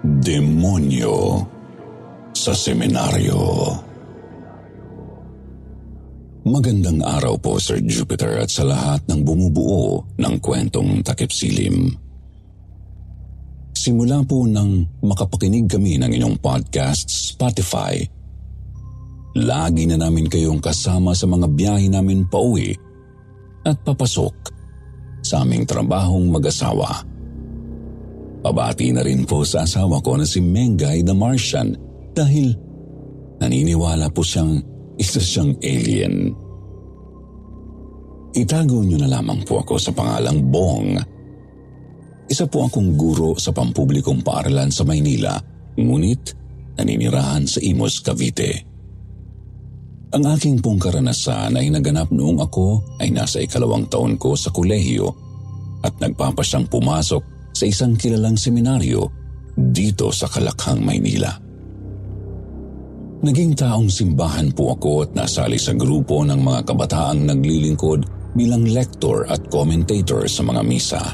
Demonyo sa seminaryo. Magandang araw po Sir Jupiter at sa lahat ng bumubuo ng kwentong takip silim. Simula po nang makapakinig kami ng inyong podcast Spotify, lagi na namin kayong kasama sa mga biyahe namin pauwi at papasok sa aming trabahong mag-asawa. Pabati na rin po sa asawa ko na si Mengay the Martian dahil naniniwala po siyang isa siyang alien. Itago niyo na lamang po ako sa pangalang Bong. Isa po akong guro sa pampublikong paaralan sa Maynila, ngunit naninirahan sa Imos, Cavite. Ang aking pong karanasan ay naganap noong ako ay nasa ikalawang taon ko sa kolehiyo at nagpapasyang pumasok sa isang kilalang seminaryo dito sa Kalakhang, Maynila. Naging taong simbahan po ako at nasali sa grupo ng mga kabataang naglilingkod bilang lector at commentator sa mga misa.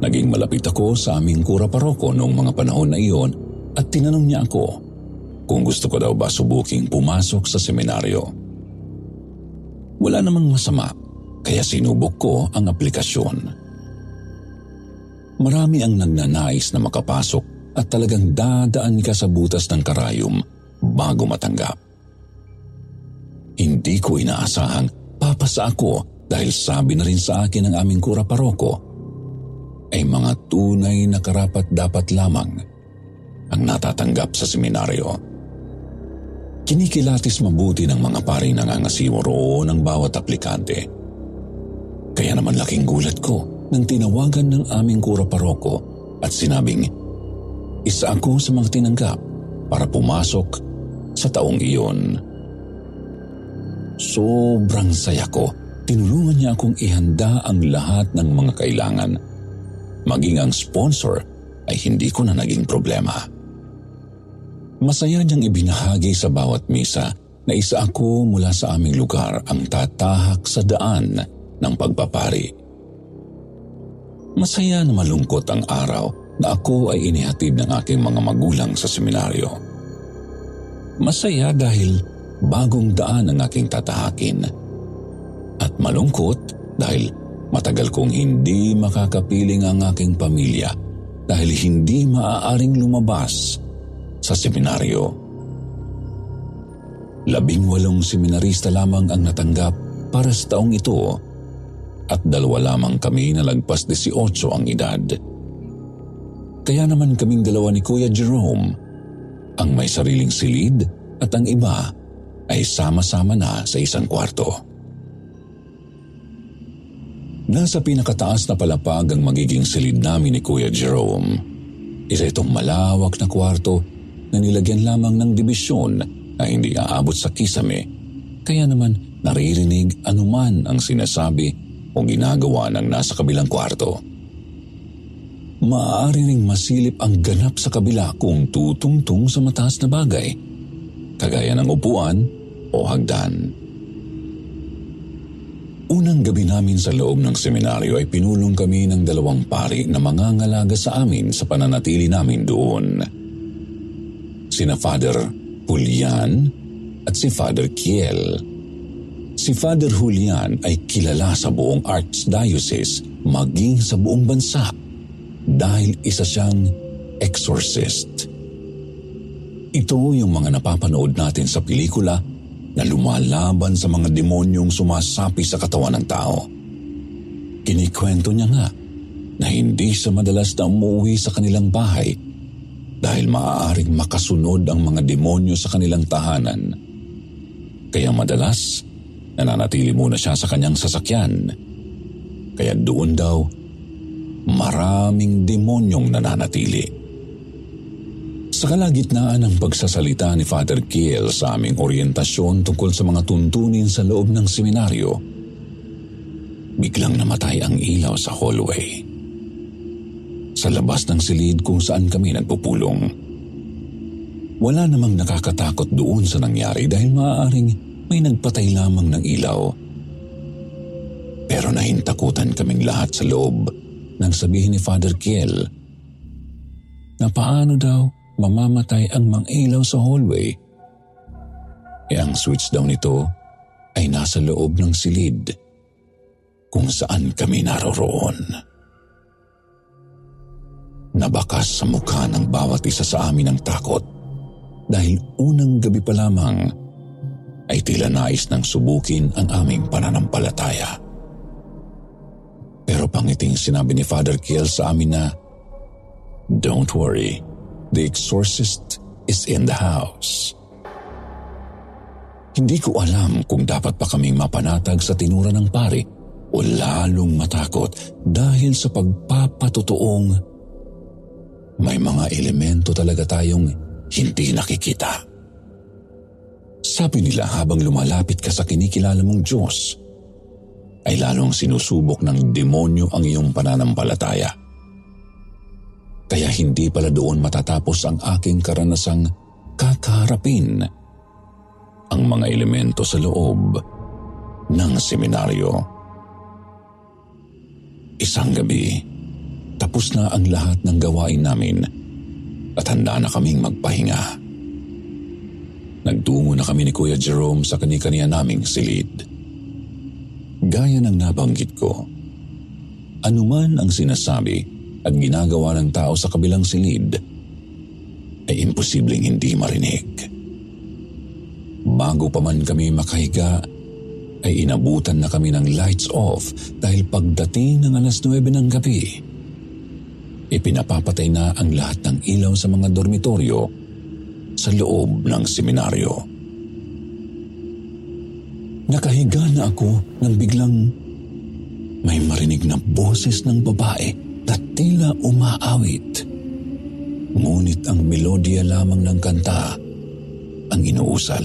Naging malapit ako sa aming kura paroko noong mga panahon na iyon at tinanong niya ako kung gusto ko daw ba subuking pumasok sa seminaryo. Wala namang masama kaya sinubok ko ang aplikasyon. Marami ang nagnanais na makapasok at talagang dadaan ka sa butas ng karayom bago matanggap. Hindi ko inaasahang papasa ako dahil sabi na rin sa akin ng aming kura paroko ay mga tunay na karapat dapat lamang ang natatanggap sa seminaryo. Kinikilatis mabuti ng mga pari nangangasiwa roon ng bawat aplikante. Kaya naman laking gulat ko nang tinawagan ng aming kura paroko at sinabing, isa ako sa mga tinanggap para pumasok sa taong iyon. Sobrang saya ko. Tinulungan niya akong ihanda ang lahat ng mga kailangan. Maging ang sponsor ay hindi ko na naging problema. Masaya niyang ibinahagi sa bawat misa na isa ako mula sa aming lugar ang tatahak sa daan ng pagpapari. Masaya na malungkot ang araw na ako ay inihatid ng aking mga magulang sa seminaryo. Masaya dahil bagong daan ang aking tatahakin. At malungkot dahil matagal kong hindi makakapiling ang aking pamilya dahil hindi maaaring lumabas sa seminaryo. Labing walong seminarista lamang ang natanggap para sa taong ito at dalawa lamang kami na lagpas 18 ang edad. Kaya naman kaming dalawa ni Kuya Jerome ang may sariling silid at ang iba ay sama-sama na sa isang kwarto. Nasa pinakataas na palapag ang magiging silid namin ni Kuya Jerome. Isa itong malawak na kwarto na nilagyan lamang ng dibisyon na hindi aabot sa kisame, kaya naman naririnig anuman ang sinasabi o ginagawa ng nasa kabilang kwarto maaari ring masilip ang ganap sa kabila kung tutungtong sa mataas na bagay, kagaya ng upuan o hagdan. Unang gabi namin sa loob ng seminaryo ay pinulong kami ng dalawang pari na mangangalaga sa amin sa pananatili namin doon. Sina Father Julian at si Father Kiel. Si Father Julian ay kilala sa buong Archdiocese maging sa buong bansa dahil isa siyang exorcist. Ito yung mga napapanood natin sa pelikula na lumalaban sa mga demonyong sumasapi sa katawan ng tao. Kinikwento niya nga na hindi siya madalas na umuwi sa kanilang bahay dahil maaaring makasunod ang mga demonyo sa kanilang tahanan. Kaya madalas nananatili muna siya sa kanyang sasakyan. Kaya doon daw, maraming demonyong nananatili. Sa kalagitnaan ng pagsasalita ni Father Kiel sa aming orientasyon tungkol sa mga tuntunin sa loob ng seminaryo, biglang namatay ang ilaw sa hallway. Sa labas ng silid kung saan kami nagpupulong. Wala namang nakakatakot doon sa nangyari dahil maaaring may nagpatay lamang ng ilaw. Pero nahintakutan kaming lahat sa loob nang sabihin ni Father Kiel na paano daw mamamatay ang mga ilaw sa hallway. E ang switch daw nito ay nasa loob ng silid kung saan kami naroroon. Nabakas sa mukha ng bawat isa sa amin ang takot dahil unang gabi pa lamang ay tila nais ng subukin ang aming pananampalataya. Pero pangiting sinabi ni Father Kiel sa amin na, Don't worry, the exorcist is in the house. Hindi ko alam kung dapat pa kaming mapanatag sa tinura ng pari o lalong matakot dahil sa pagpapatotoong may mga elemento talaga tayong hindi nakikita. Sabi nila habang lumalapit ka sa kinikilala mong Diyos, ay lalong sinusubok ng demonyo ang iyong pananampalataya. Kaya hindi pala doon matatapos ang aking karanasang kakaharapin ang mga elemento sa loob ng seminaryo. Isang gabi, tapos na ang lahat ng gawain namin at handa na kaming magpahinga. Nagtungo na kami ni Kuya Jerome sa kani-kaniya naming silid. Gaya ng nabanggit ko, anuman ang sinasabi at ginagawa ng tao sa kabilang silid, ay imposibleng hindi marinig. Bago pa man kami makahiga, ay inabutan na kami ng lights off dahil pagdating ng alas 9 ng gabi, ipinapapatay na ang lahat ng ilaw sa mga dormitoryo sa loob ng seminaryo. Nakahiga na ako nang biglang may marinig na boses ng babae na tila umaawit. Ngunit ang melodya lamang ng kanta ang inuusal.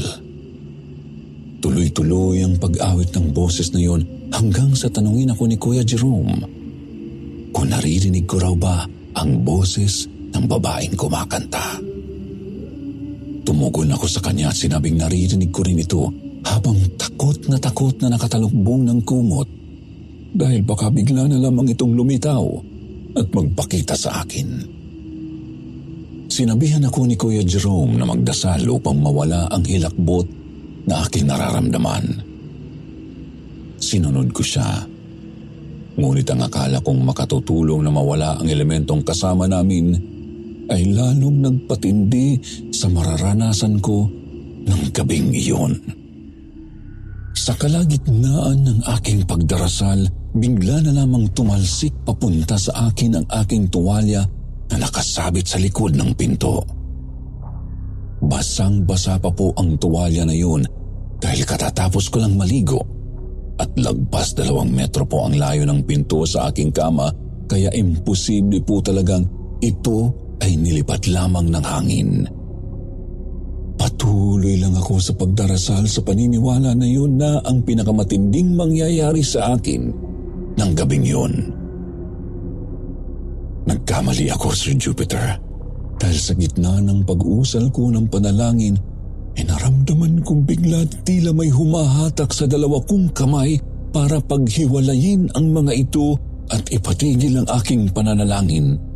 Tuloy-tuloy ang pag-awit ng boses na yon hanggang sa tanungin ako ni Kuya Jerome kung naririnig ko raw ba ang boses ng babaeng kumakanta. Tumugon ako sa kanya at sinabing naririnig ko rin ito habang takot na takot na nakatalukbong ng kumot dahil baka bigla na lamang itong lumitaw at magpakita sa akin. Sinabihan ako ni Kuya Jerome na magdasal upang mawala ang hilakbot na aking nararamdaman. Sinunod ko siya Ngunit ang akala kong makatutulong na mawala ang elementong kasama namin ay lalong nagpatindi sa mararanasan ko ng gabing iyon. Sa kalagitnaan ng aking pagdarasal, bigla na lamang tumalsik papunta sa akin ang aking tuwalya na nakasabit sa likod ng pinto. Basang-basa pa po ang tuwalya na yun dahil katatapos ko lang maligo at lagpas dalawang metro po ang layo ng pinto sa aking kama kaya imposible po talagang ito ay nilipat lamang ng hangin. Patuloy lang ako sa pagdarasal sa paniniwala na yun na ang pinakamatinding mangyayari sa akin ng gabing yun. Nagkamali ako, Sir Jupiter, dahil sa gitna ng pag-uusal ko ng panalangin ay naramdaman kong bigla tila may humahatak sa dalawa kong kamay para paghiwalayin ang mga ito at ipatigil ang aking pananalangin.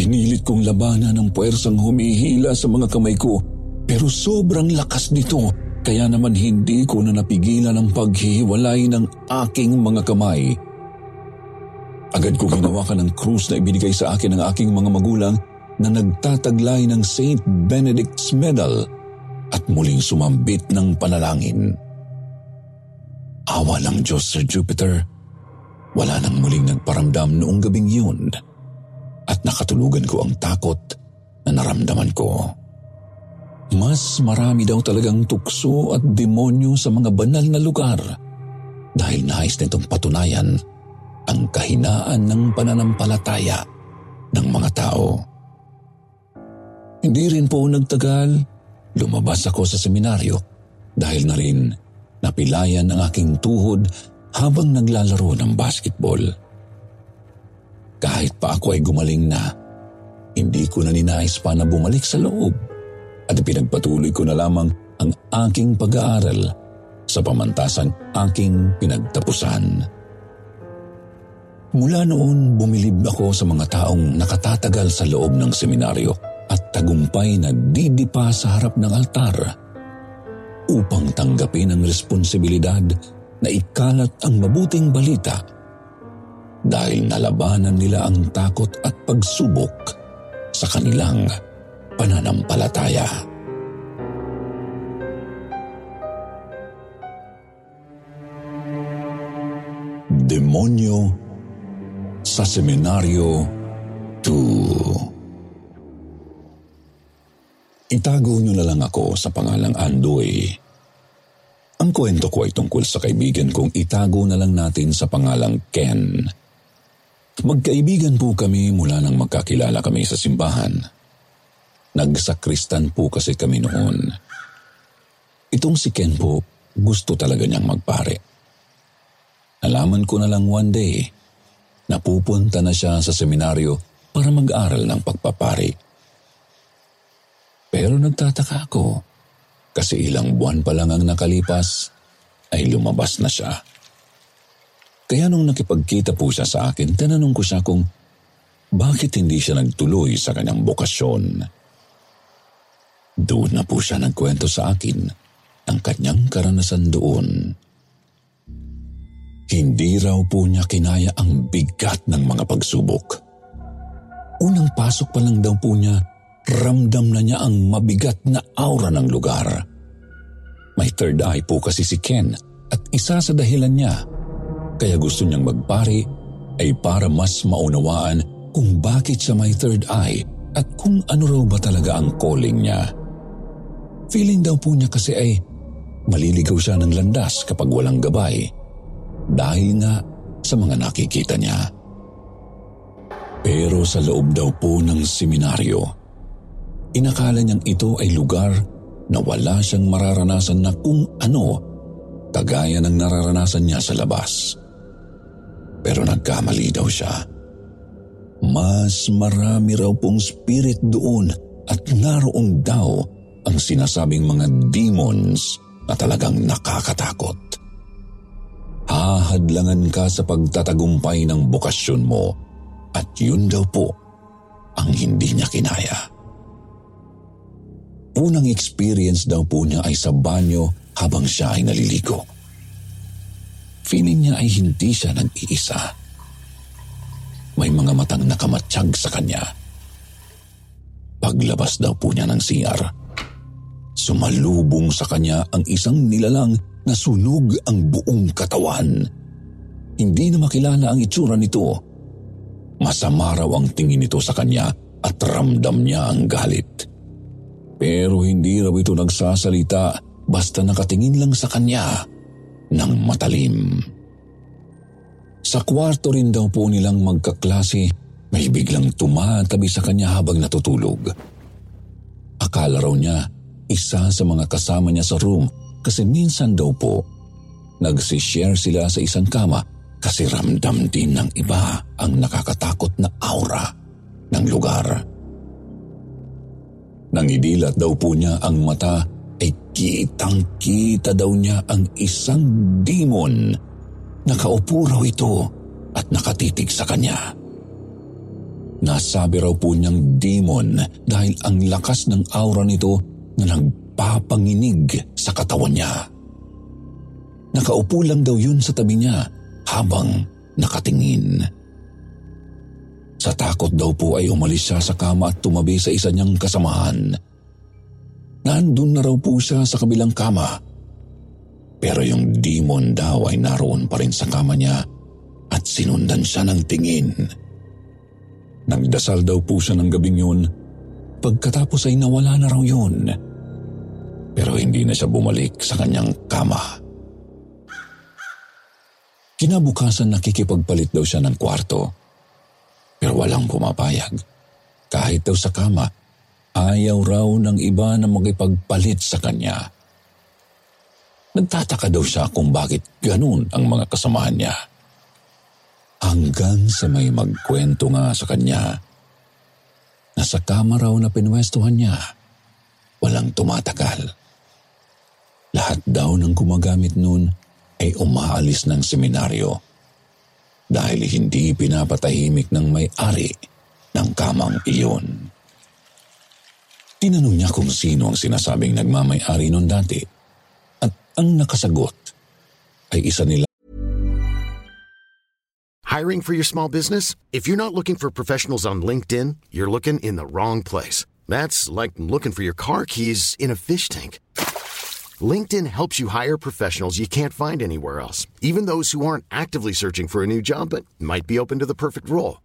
Pinilit kong labanan ang puwersang humihila sa mga kamay ko pero sobrang lakas nito kaya naman hindi ko na napigilan ang paghihiwalay ng aking mga kamay. Agad ko ginawakan ng krus na ibinigay sa akin ng aking mga magulang na nagtataglay ng St. Benedict's Medal – at muling sumambit ng panalangin. Awa ng Diyos, Sir Jupiter. Wala nang muling nagparamdam noong gabing yun at nakatulugan ko ang takot na naramdaman ko. Mas marami daw talagang tukso at demonyo sa mga banal na lugar dahil nais nitong patunayan ang kahinaan ng pananampalataya ng mga tao. Hindi rin po nagtagal, lumabas ako sa seminaryo dahil na rin napilayan ang aking tuhod habang naglalaro ng basketball. Kahit pa ako ay gumaling na, hindi ko na ninais pa na bumalik sa loob at pinagpatuloy ko na lamang ang aking pag-aaral sa pamantasang aking pinagtapusan. Mula noon, bumilib ako sa mga taong nakatatagal sa loob ng seminaryo at tagumpay na didipa sa harap ng altar upang tanggapin ang responsibilidad na ikalat ang mabuting balita dahil nalabanan nila ang takot at pagsubok sa kanilang pananampalataya. Demonyo sa Seminaryo 2 Itago niyo na lang ako sa pangalang Andoy. Ang kwento ko ay tungkol sa kaibigan kong itago na lang natin sa pangalang Ken. Magkaibigan po kami mula nang magkakilala kami sa simbahan. Nagsakristan po kasi kami noon. Itong si Ken po, gusto talaga niyang magpare. Nalaman ko na lang one day Napupunta na siya sa seminaryo para mag-aral ng pagpapari. Pero nagtataka ako kasi ilang buwan pa lang ang nakalipas ay lumabas na siya. Kaya nung nakipagkita po siya sa akin, tinanong ko siya kung bakit hindi siya nagtuloy sa kanyang bokasyon. Doon na po siya nagkwento sa akin ang kanyang karanasan doon. Hindi raw po niya kinaya ang bigat ng mga pagsubok. Unang pasok pa lang daw po niya, ramdam na niya ang mabigat na aura ng lugar. May third eye po kasi si Ken at isa sa dahilan niya kaya gusto niyang magpari ay para mas maunawaan kung bakit siya may third eye at kung ano raw ba talaga ang calling niya. Feeling daw po niya kasi ay maliligaw siya ng landas kapag walang gabay dahil nga sa mga nakikita niya. Pero sa loob daw po ng seminaryo, inakala niyang ito ay lugar na wala siyang mararanasan na kung ano kagaya ng nararanasan niya sa labas. Pero nagkamali daw siya. Mas marami raw pong spirit doon at naroon daw ang sinasabing mga demons na talagang nakakatakot hahadlangan ka sa pagtatagumpay ng bukasyon mo at yun daw po ang hindi niya kinaya. Unang experience daw po niya ay sa banyo habang siya ay naliligo. Feeling niya ay hindi siya nag-iisa. May mga matang nakamatsyag sa kanya. Paglabas daw po niya ng CR, sumalubong sa kanya ang isang nilalang Nasunog ang buong katawan. Hindi na makilala ang itsura nito. Masama raw ang tingin nito sa kanya at ramdam niya ang galit. Pero hindi raw ito nagsasalita basta nakatingin lang sa kanya ng matalim. Sa kwarto rin daw po nilang magkaklase, may biglang tumatabi sa kanya habang natutulog. Akala raw niya isa sa mga kasama niya sa room kasi minsan daw po, nagsishare sila sa isang kama kasi ramdam din ng iba ang nakakatakot na aura ng lugar. Nang idilat daw po niya ang mata kitang-kita daw niya ang isang demon. Nakaupo raw ito at nakatitig sa kanya. Nasabi raw po niyang demon dahil ang lakas ng aura nito na nag nagpapanginig sa katawan niya. Nakaupo lang daw yun sa tabi niya habang nakatingin. Sa takot daw po ay umalis siya sa kama at tumabi sa isa niyang kasamahan. Nandun na raw po siya sa kabilang kama. Pero yung demon daw ay naroon pa rin sa kama niya at sinundan siya ng tingin. Nagdasal daw po siya ng gabing yun. Pagkatapos ay nawala na raw yun Pero hindi na siya bumalik sa kanyang kama. Kinabukasan nakikipagpalit daw siya ng kwarto. Pero walang pumapayag. Kahit daw sa kama, ayaw raw ng iba na magipagpalit sa kanya. Nagtataka daw siya kung bakit ganun ang mga kasamahan niya. Hanggang sa may magkwento nga sa kanya na sa kama raw na pinwestuhan niya, walang tumatagal. Lahat daw ng gumagamit noon ay umaalis ng seminaryo dahil hindi pinapatahimik ng may-ari ng kamang iyon. Tinanong niya kung sino ang sinasabing nagmamay-ari noon dati at ang nakasagot ay isa nila Hiring for your small business? If you're not looking for professionals on LinkedIn, you're looking in the wrong place. That's like looking for your car keys in a fish tank. LinkedIn helps you hire professionals you can't find anywhere else, even those who aren't actively searching for a new job but might be open to the perfect role.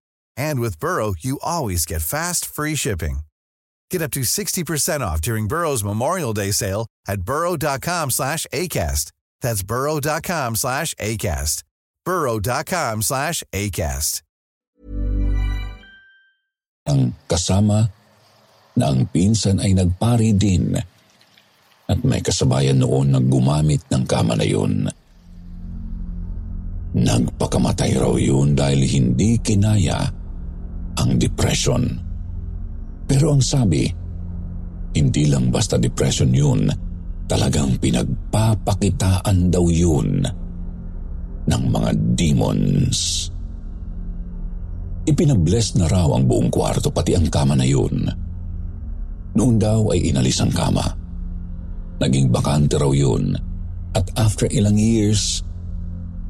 And with Burrow, you always get fast, free shipping. Get up to 60% off during Burrow's Memorial Day sale at burrow.com slash ACAST. That's burrow.com slash ACAST. burrow.com slash ACAST. ang kasama na ang pinsan ay nagpari din at may kasabayan noon na gumamit ng kama na yun. Nagpakamatay raw yun dahil hindi kinaya ang depression. Pero ang sabi, hindi lang basta depression yun, talagang pinagpapakitaan daw yun ng mga demons. Ipinabless na raw ang buong kwarto pati ang kama na yun. Noon daw ay inalis ang kama. Naging bakante raw yun at after ilang years,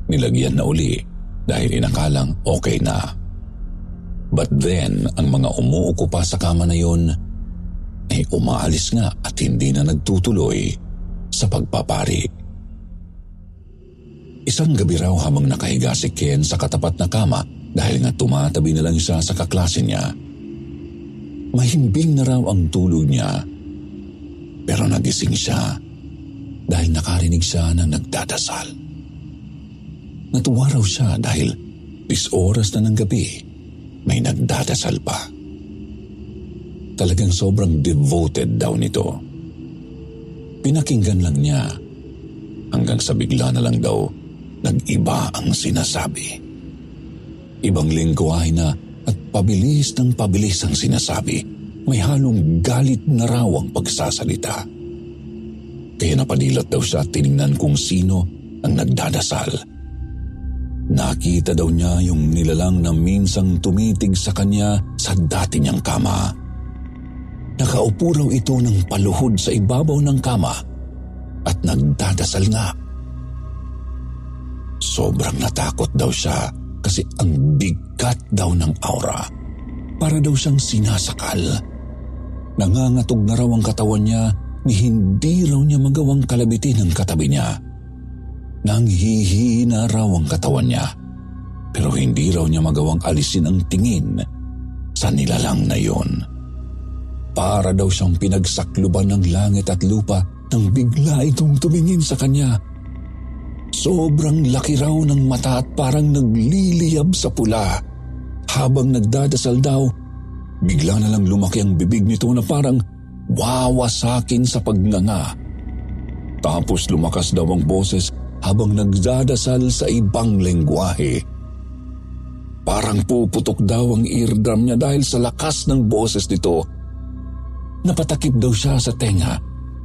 nilagyan na uli dahil inakalang okay na. But then, ang mga umuuko pa sa kama na yun ay umaalis nga at hindi na nagtutuloy sa pagpapari. Isang gabi raw habang nakahiga si Ken sa katapat na kama dahil nga tumatabi na lang siya sa kaklase niya. Mahimbing na raw ang tulog niya pero nagising siya dahil nakarinig siya ng nagdadasal. Natuwa raw siya dahil bis oras na ng gabi may nagdadasal pa. Talagang sobrang devoted daw nito. Pinakinggan lang niya hanggang sa bigla na lang daw nag-iba ang sinasabi. Ibang lingwahe na at pabilis ng pabilis ang sinasabi. May halong galit na raw ang pagsasalita. Kaya napadilat daw siya at tiningnan kung sino ang nagdadasal. Nakita daw niya yung nilalang na minsang tumitig sa kanya sa dati niyang kama. Nakaupo raw ito ng paluhod sa ibabaw ng kama at nagdadasal nga. Sobrang natakot daw siya kasi ang bigat daw ng aura. Para daw siyang sinasakal. Nangangatog na raw ang katawan niya ni hindi raw niya magawang kalabitin ang katabi niya. Nanghihina raw ang katawan niya. Pero hindi raw niya magawang alisin ang tingin sa nilalang na yon. Para daw siyang pinagsakluban ng langit at lupa nang bigla itong tumingin sa kanya. Sobrang laki raw ng mata at parang nagliliyab sa pula. Habang nagdadasal daw, bigla na lang lumaki ang bibig nito na parang wawasakin sa pagnganga. Tapos lumakas daw ang boses habang nagdadasal sa ibang lengguwahe. Parang puputok daw ang eardrum niya dahil sa lakas ng boses nito. Napatakip daw siya sa tenga.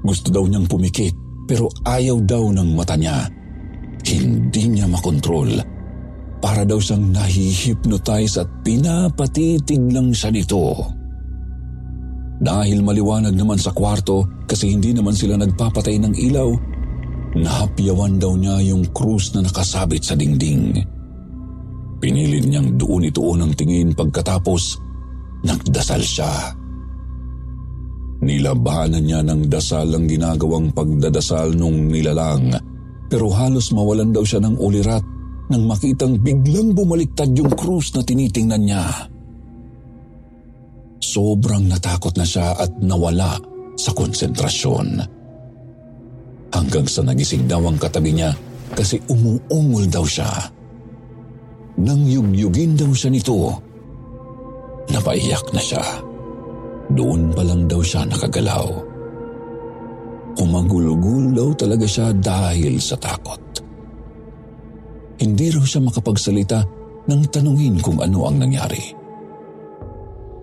Gusto daw niyang pumikit pero ayaw daw ng mata niya. Hindi niya makontrol. Para daw siyang nahihipnotize at pinapatitig lang siya nito. Dahil maliwanag naman sa kwarto kasi hindi naman sila nagpapatay ng ilaw, nahapyawan daw niya yung krus na nakasabit sa dingding. Pinilid niyang doon ituon ang tingin pagkatapos nagdasal siya. Nilabanan niya ng dasal ang ginagawang pagdadasal nung nilalang pero halos mawalan daw siya ng ulirat nang makitang biglang bumaliktad yung krus na tinitingnan niya. Sobrang natakot na siya at nawala sa konsentrasyon. Hanggang sa nagising daw ang katabi niya kasi umuungol daw siya. Nang yugyugin daw siya nito, napaiyak na siya. Doon pa lang daw siya nakagalaw. Umagulgul daw talaga siya dahil sa takot. Hindi raw siya makapagsalita nang tanungin kung ano ang nangyari.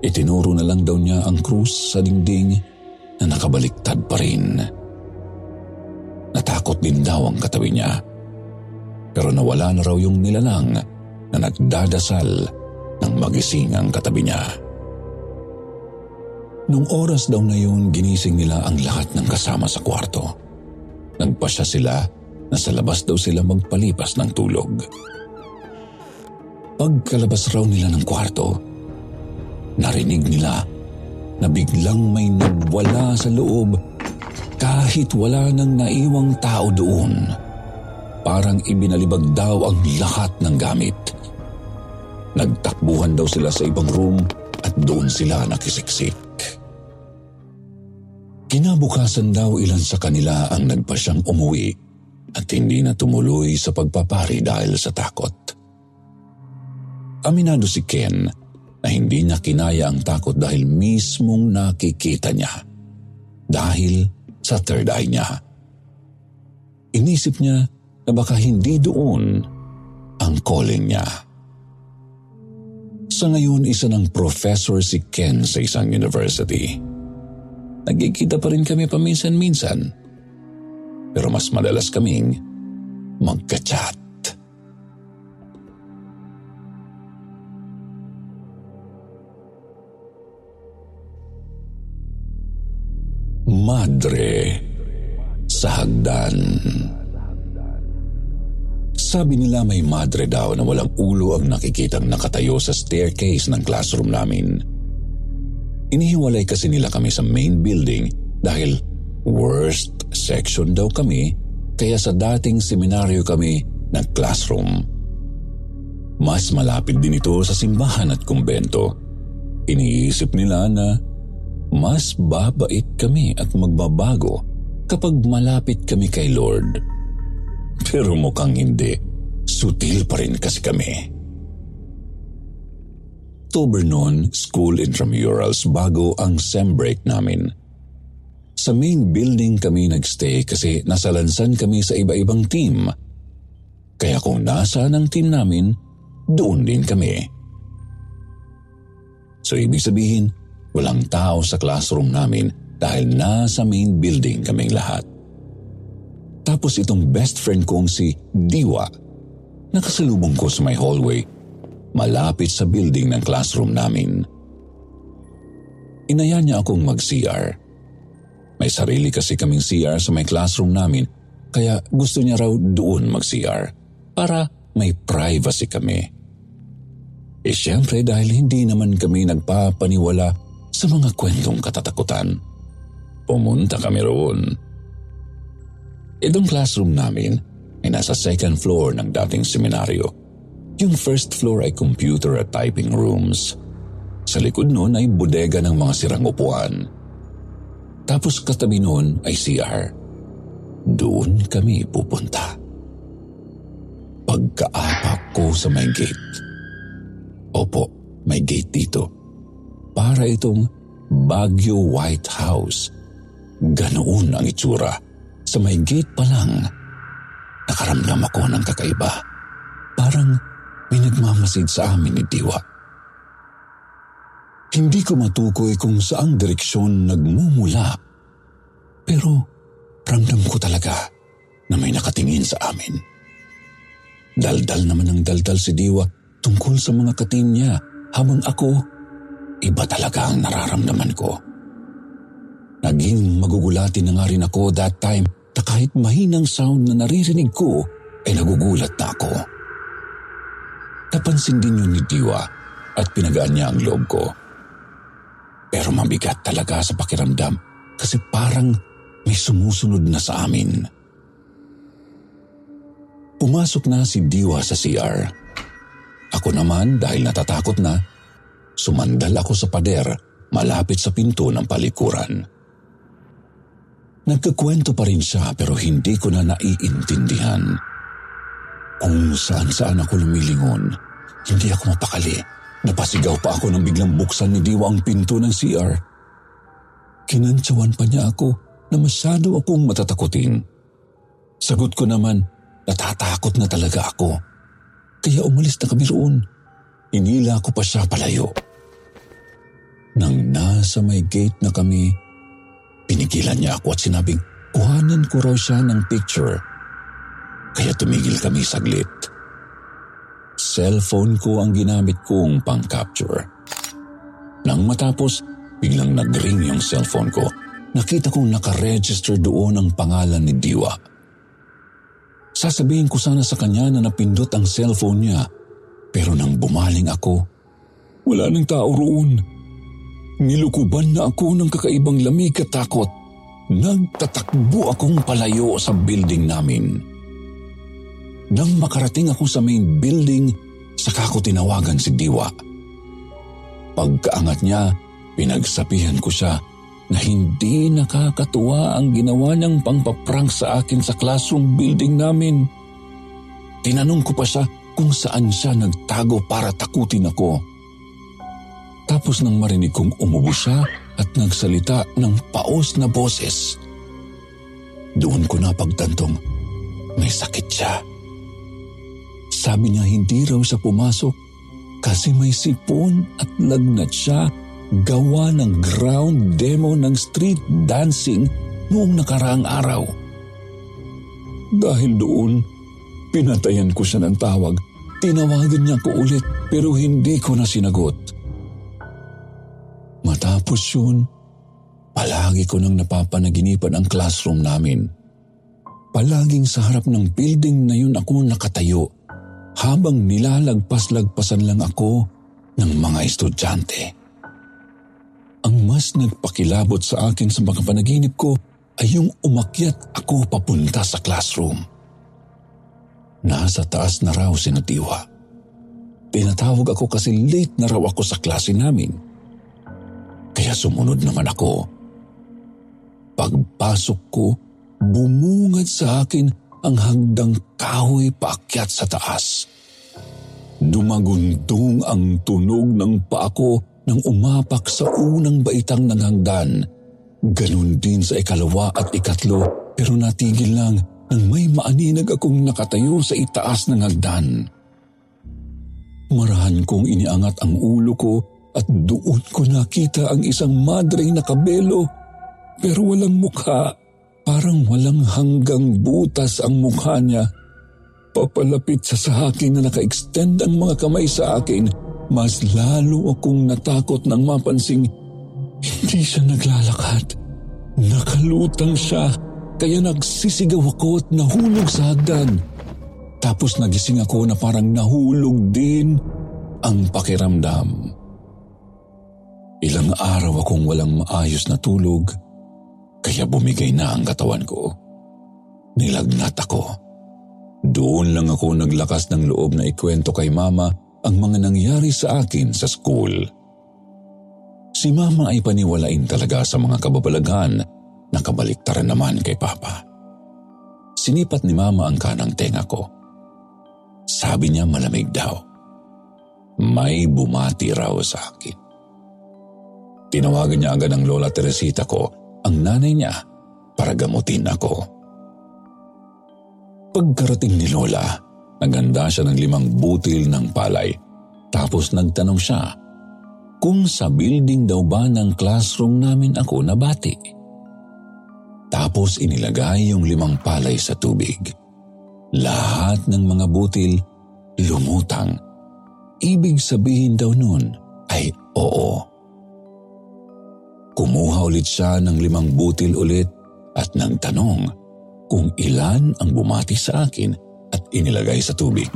Itinuro na lang daw niya ang krus sa dingding na nakabaliktad pa rin. Natakot din daw ang katabi niya. Pero nawala na raw yung nilalang na nagdadasal ng magising ang katabi niya. Nung oras daw na yun, ginising nila ang lahat ng kasama sa kwarto. Nagpasya sila na sa labas daw sila magpalipas ng tulog. Pagkalabas raw nila ng kwarto, narinig nila na biglang may nagwala sa loob kahit wala nang naiwang tao doon. Parang ibinalibag daw ang lahat ng gamit. Nagtakbuhan daw sila sa ibang room at doon sila nakisiksik. Kinabukasan daw ilan sa kanila ang nagpasyang umuwi at hindi na tumuloy sa pagpapari dahil sa takot. Aminado si Ken na hindi niya kinaya ang takot dahil mismong nakikita niya. Dahil sa third eye niya. Inisip niya na baka hindi doon ang calling niya. Sa ngayon, isa ng professor si Ken sa isang university. Nagkikita pa rin kami paminsan-minsan. Pero mas madalas kaming magka-chat. Madre sa hagdan. Sabi nila may madre daw na walang ulo ang nakikitang nakatayo sa staircase ng classroom namin. Inihiwalay kasi nila kami sa main building dahil worst section daw kami kaya sa dating seminaryo kami ng classroom. Mas malapit din ito sa simbahan at kumbento. Iniisip nila na mas babait kami at magbabago kapag malapit kami kay Lord. Pero mukhang hindi. Sutil pa rin kasi kami. October noon, school intramurals bago ang sem break namin. Sa main building kami nagstay kasi nasalansan kami sa iba-ibang team. Kaya kung nasa ng team namin, doon din kami. So ibig sabihin, walang tao sa classroom namin dahil nasa main building kaming lahat. Tapos itong best friend kong si Diwa, nakasalubong ko sa my hallway malapit sa building ng classroom namin. Inaya niya akong mag-CR. May sarili kasi kaming CR sa may classroom namin kaya gusto niya raw doon mag-CR para may privacy kami. E siyempre dahil hindi naman kami nagpapaniwala sa mga kwentong katatakutan. Pumunta kami roon. Itong classroom namin ay nasa second floor ng dating seminaryo. Yung first floor ay computer at typing rooms. Sa likod noon ay bodega ng mga sirang upuan. Tapos katabi noon ay CR. Doon kami pupunta. Pagkaapak ko sa may gate. Opo, may gate dito. Para itong Baguio White House. Ganoon ang itsura. Sa may gate pa lang, nakaramdam ako ng kakaiba. Parang may nagmamasid sa amin ni Diwa. Hindi ko matukoy kung saang direksyon nagmumula. Pero ramdam ko talaga na may nakatingin sa amin. Daldal naman ng daldal si Diwa tungkol sa mga katim niya habang ako, iba talaga ang nararamdaman ko. Naging magugulatin na nga rin ako that time na kahit mahinang sound na naririnig ko ay nagugulat na ako. Napansin din yun ni Diwa at pinagaan niya ang loob ko. Pero mabigat talaga sa pakiramdam kasi parang may sumusunod na sa amin. Pumasok na si Diwa sa CR. Ako naman dahil natatakot na, sumandal ako sa pader malapit sa pinto ng palikuran. Nagkakwento pa rin siya pero hindi ko na naiintindihan. Kung saan-saan ako lumilingon, hindi ako mapakali. Napasigaw pa ako nang biglang buksan ni Diwa ang pinto ng CR. Kinantsawan pa niya ako na masyado akong matatakutin. Sagot ko naman, natatakot na talaga ako. Kaya umalis na kami roon. Inila ko pa siya palayo. Nang nasa may gate na kami, pinigilan niya ako at sinabing kuhanan ko raw siya ng picture. Kaya tumigil kami saglit. Cellphone ko ang ginamit kong pang-capture. Nang matapos, biglang nag-ring yung cellphone ko. Nakita kong nakaregister doon ang pangalan ni Diwa. Sasabihin ko sana sa kanya na napindot ang cellphone niya, pero nang bumaling ako, wala nang tao roon. Nilukuban na ako ng kakaibang lamig at takot. Nagtatakbo akong palayo sa building namin. Nang makarating ako sa main building, saka ko tinawagan si Diwa. Pagkaangat niya, pinagsabihan ko siya na hindi nakakatuwa ang ginawa niyang pangpaprank sa akin sa classroom building namin. Tinanong ko pa siya kung saan siya nagtago para takutin ako. Tapos nang marinig kong umubo siya at nagsalita ng paos na boses. Doon ko napagtantong may sakit siya. Sabi niya hindi raw siya pumasok kasi may sipon at lagnat siya gawa ng ground demo ng street dancing noong nakaraang araw. Dahil doon, pinatayan ko siya ng tawag. Tinawagan niya ko ulit pero hindi ko na sinagot. Matapos yun, palagi ko nang napapanaginipan ang classroom namin. Palaging sa harap ng building na yun ako nakatayo habang nilalagpas-lagpasan lang ako ng mga estudyante. Ang mas nagpakilabot sa akin sa mga panaginip ko ay yung umakyat ako papunta sa classroom. Nasa taas na raw si Natiwa. Tinatawag ako kasi late na raw ako sa klase namin. Kaya sumunod naman ako. Pagpasok ko, bumungad sa akin ang hagdang kahoy paakyat sa taas. Dumagundong ang tunog ng paa ko nang umapak sa unang baitang ng hangdan. Ganon din sa ikalawa at ikatlo pero natigil lang nang may maaninag akong nakatayo sa itaas ng hagdan. Marahan kong iniangat ang ulo ko at doon ko nakita ang isang madre na kabelo pero walang mukha. Parang walang hanggang butas ang mukha niya. Papalapit sa sa akin na naka-extend ang mga kamay sa akin, mas lalo akong natakot nang mapansing hindi siya naglalakad. Nakalutang siya, kaya nagsisigaw ako at nahulog sa hagdan. Tapos nagising ako na parang nahulog din ang pakiramdam. Ilang araw akong walang maayos na tulog kaya bumigay na ang katawan ko. Nilagnat ako. Doon lang ako naglakas ng loob na ikwento kay mama ang mga nangyari sa akin sa school. Si mama ay paniwalain talaga sa mga kababalaghan na kabaliktaran naman kay papa. Sinipat ni mama ang kanang tenga ko. Sabi niya malamig daw. May bumati raw sa akin. Tinawagan niya agad ang lola Teresita ko ang nanay niya para gamutin ako. Pagkarating ni Lola, naganda siya ng limang butil ng palay. Tapos nagtanong siya kung sa building daw ba ng classroom namin ako nabati. Tapos inilagay yung limang palay sa tubig. Lahat ng mga butil lumutang. Ibig sabihin daw nun ay oo. Kumuha ulit siya ng limang butil ulit at nang tanong kung ilan ang bumati sa akin at inilagay sa tubig.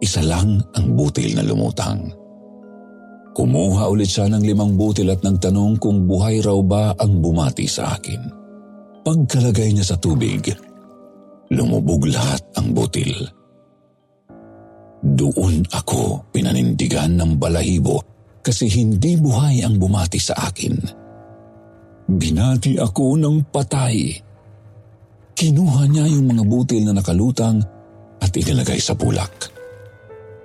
Isa lang ang butil na lumutang. Kumuha ulit siya ng limang butil at nagtanong kung buhay raw ba ang bumati sa akin. Pagkalagay niya sa tubig, lumubog lahat ang butil. Doon ako pinanindigan ng balahibo kasi hindi buhay ang bumati sa akin. Binati ako ng patay. Kinuha niya yung mga butil na nakalutang at inilagay sa bulak.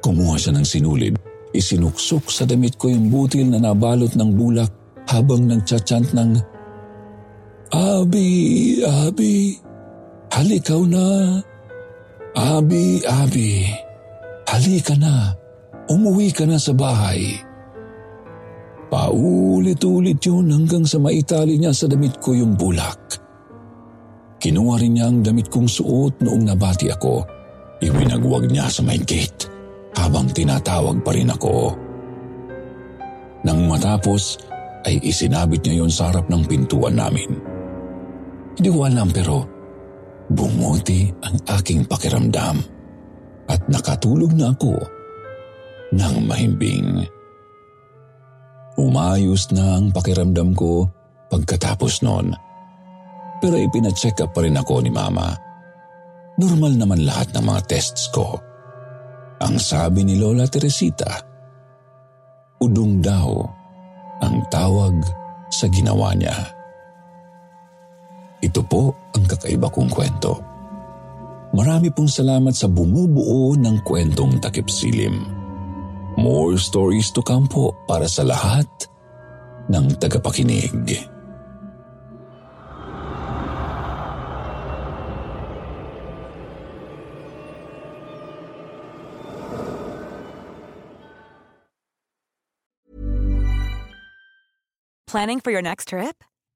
Kumuha siya ng sinulid, isinuksok sa damit ko yung butil na nabalot ng bulak habang nagchat-chant ng Abi, Abi, halikaw na. Abi, Abi, halika na. Umuwi ka na sa bahay. Paulit-ulit yun hanggang sa maitali niya sa damit ko yung bulak. Kinuha rin niya ang damit kong suot noong nabati ako. Iwinagwag niya sa main gate habang tinatawag pa rin ako. Nang matapos, ay isinabit niya yon sa harap ng pintuan namin. Hindi ko alam pero bumuti ang aking pakiramdam at nakatulog na ako ng mahimbing. Umayos na ang pakiramdam ko pagkatapos noon. Pero ipinacheck up pa rin ako ni Mama. Normal naman lahat ng mga tests ko. Ang sabi ni Lola Teresita, udong daw ang tawag sa ginawa niya. Ito po ang kakaiba kong kwento. Marami pong salamat sa bumubuo ng kwentong takip silim. More stories to come po para sa lahat ng tagapakinig. Planning for your next trip?